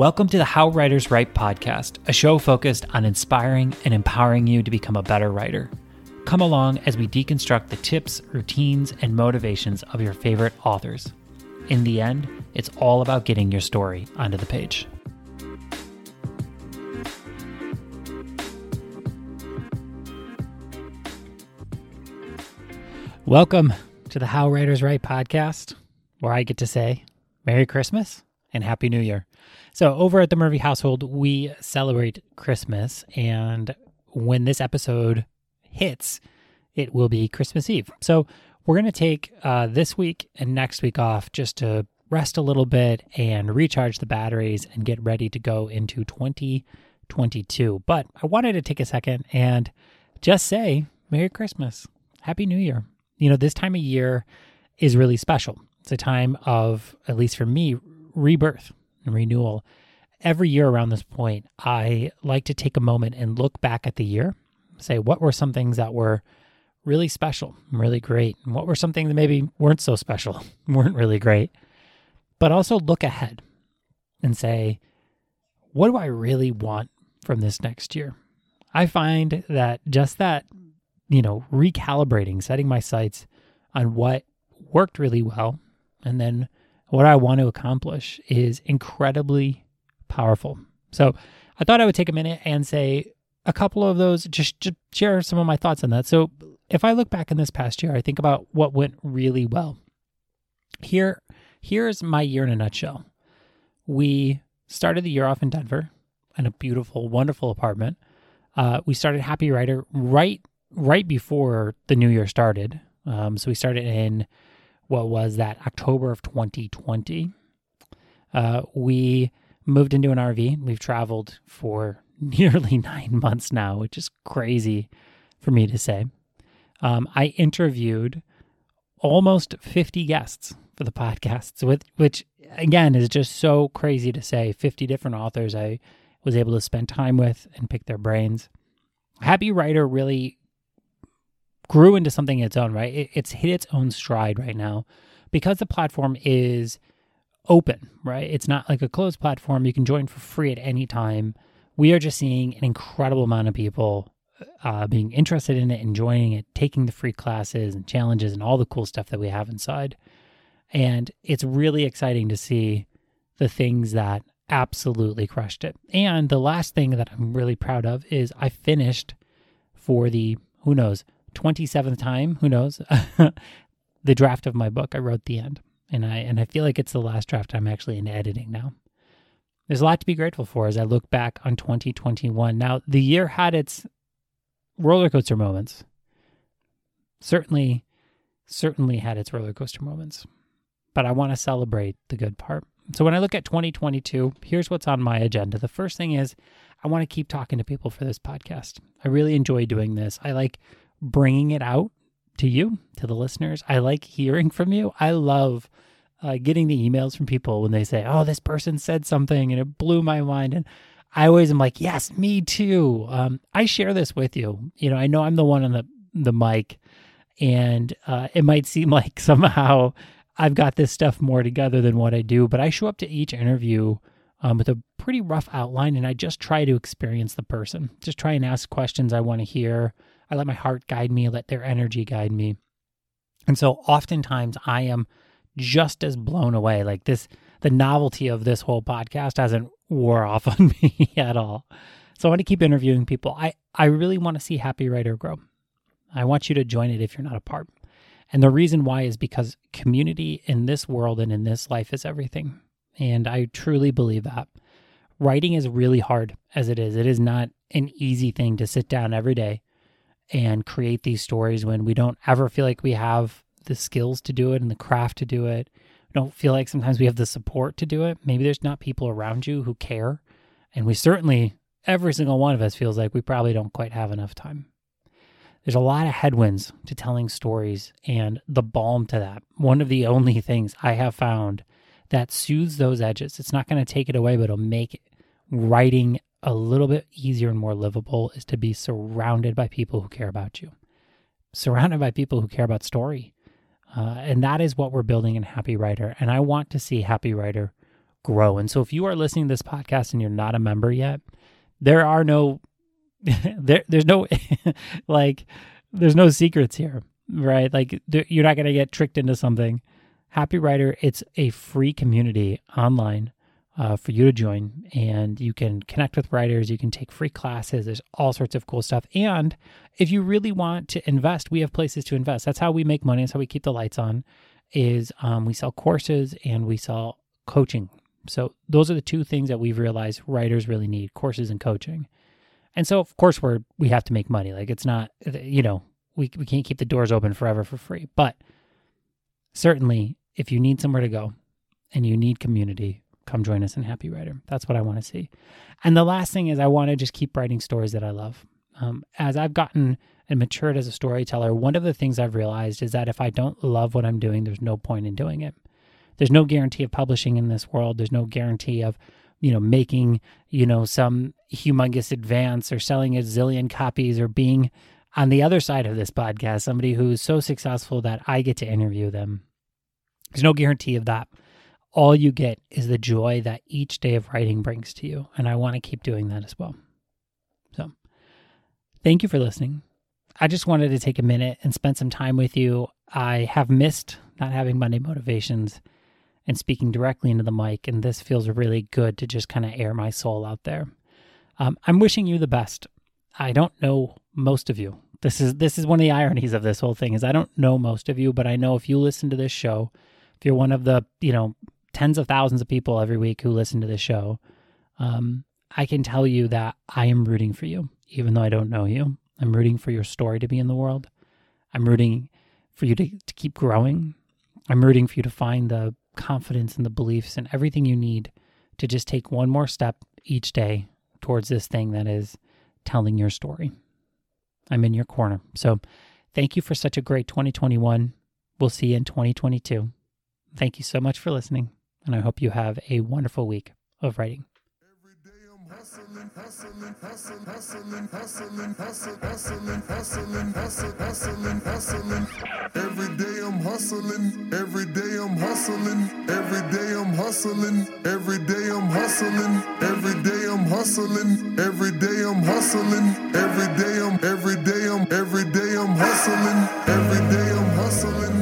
Welcome to the How Writers Write podcast, a show focused on inspiring and empowering you to become a better writer. Come along as we deconstruct the tips, routines, and motivations of your favorite authors. In the end, it's all about getting your story onto the page. Welcome to the How Writers Write podcast, where I get to say Merry Christmas and Happy New Year. So, over at the Murphy household, we celebrate Christmas. And when this episode hits, it will be Christmas Eve. So, we're going to take uh, this week and next week off just to rest a little bit and recharge the batteries and get ready to go into 2022. But I wanted to take a second and just say Merry Christmas, Happy New Year. You know, this time of year is really special. It's a time of, at least for me, rebirth and renewal. Every year around this point, I like to take a moment and look back at the year, say, what were some things that were really special, really great? And what were some things that maybe weren't so special, weren't really great? But also look ahead and say, what do I really want from this next year? I find that just that, you know, recalibrating, setting my sights on what worked really well, and then what I want to accomplish is incredibly powerful. So I thought I would take a minute and say a couple of those, just, just share some of my thoughts on that. So if I look back in this past year, I think about what went really well. Here, here's my year in a nutshell. We started the year off in Denver in a beautiful, wonderful apartment. Uh, we started Happy Writer right right before the new year started. Um, so we started in what was that October of 2020. Uh, we moved into an RV. We've traveled for nearly nine months now, which is crazy for me to say. Um, I interviewed almost 50 guests for the podcast, with, which again is just so crazy to say. 50 different authors I was able to spend time with and pick their brains. Happy Writer really grew into something its own, right? It, it's hit its own stride right now because the platform is open, right? It's not like a closed platform. You can join for free at any time. We are just seeing an incredible amount of people uh, being interested in it, enjoying it, taking the free classes and challenges and all the cool stuff that we have inside. And it's really exciting to see the things that absolutely crushed it. And the last thing that I'm really proud of is I finished for the, who knows, 27th time, who knows, the draft of my book. I wrote the end. And I and I feel like it's the last draft I'm actually in editing now. There's a lot to be grateful for as I look back on 2021. Now, the year had its roller coaster moments. Certainly, certainly had its roller coaster moments. But I want to celebrate the good part. So when I look at 2022, here's what's on my agenda. The first thing is I want to keep talking to people for this podcast. I really enjoy doing this. I like bringing it out to you, to the listeners. I like hearing from you. I love uh, getting the emails from people when they say, "Oh, this person said something and it blew my mind," and I always am like, "Yes, me too." Um, I share this with you. You know, I know I'm the one on the the mic, and uh, it might seem like somehow I've got this stuff more together than what I do, but I show up to each interview um, with a pretty rough outline, and I just try to experience the person. Just try and ask questions I want to hear. I let my heart guide me, let their energy guide me. And so oftentimes I am just as blown away. Like this, the novelty of this whole podcast hasn't wore off on me at all. So I want to keep interviewing people. I, I really want to see Happy Writer grow. I want you to join it if you're not a part. And the reason why is because community in this world and in this life is everything. And I truly believe that. Writing is really hard as it is. It is not an easy thing to sit down every day and create these stories when we don't ever feel like we have the skills to do it and the craft to do it. We don't feel like sometimes we have the support to do it. Maybe there's not people around you who care. And we certainly, every single one of us feels like we probably don't quite have enough time. There's a lot of headwinds to telling stories and the balm to that. One of the only things I have found that soothes those edges, it's not going to take it away, but it'll make writing a little bit easier and more livable is to be surrounded by people who care about you, surrounded by people who care about story. Uh, and that is what we're building in Happy Writer. And I want to see Happy Writer grow. And so if you are listening to this podcast and you're not a member yet, there are no there there's no like there's no secrets here, right? Like you're not going to get tricked into something. Happy Writer, it's a free community online uh, for you to join, and you can connect with writers. You can take free classes. There's all sorts of cool stuff. And if you really want to invest, we have places to invest. That's how we make money. That's how we keep the lights on. Is um, we sell courses and we sell coaching. So those are the two things that we've realized writers really need: courses and coaching. And so, of course, we're we have to make money. Like it's not, you know, we we can't keep the doors open forever for free. But certainly, if you need somewhere to go and you need community, come join us in Happy Writer. That's what I want to see. And the last thing is, I want to just keep writing stories that I love. Um, as I've gotten and matured as a storyteller, one of the things I've realized is that if I don't love what I'm doing, there's no point in doing it. There's no guarantee of publishing in this world. There's no guarantee of you know, making, you know, some humongous advance or selling a zillion copies or being on the other side of this podcast, somebody who's so successful that I get to interview them. There's no guarantee of that. All you get is the joy that each day of writing brings to you. And I want to keep doing that as well. So thank you for listening. I just wanted to take a minute and spend some time with you. I have missed not having Monday motivations and speaking directly into the mic. And this feels really good to just kind of air my soul out there. Um, I'm wishing you the best. I don't know most of you. This is this is one of the ironies of this whole thing is I don't know most of you, but I know if you listen to this show, if you're one of the you know tens of thousands of people every week who listen to this show, um, I can tell you that I am rooting for you, even though I don't know you. I'm rooting for your story to be in the world. I'm rooting for you to, to keep growing. I'm rooting for you to find the confidence and the beliefs and everything you need to just take one more step each day towards this thing that is telling your story. I'm in your corner. So thank you for such a great 2021. We'll see you in 2022. Thank you so much for listening, and I hope you have a wonderful week of writing. Every day I'm hustling, every day I'm hustling, every day I'm hustling, every day I'm hustling, every day I'm hustling, every day I'm hustling, every day I'm every day I'm every day I'm hustling, every day I'm hustling.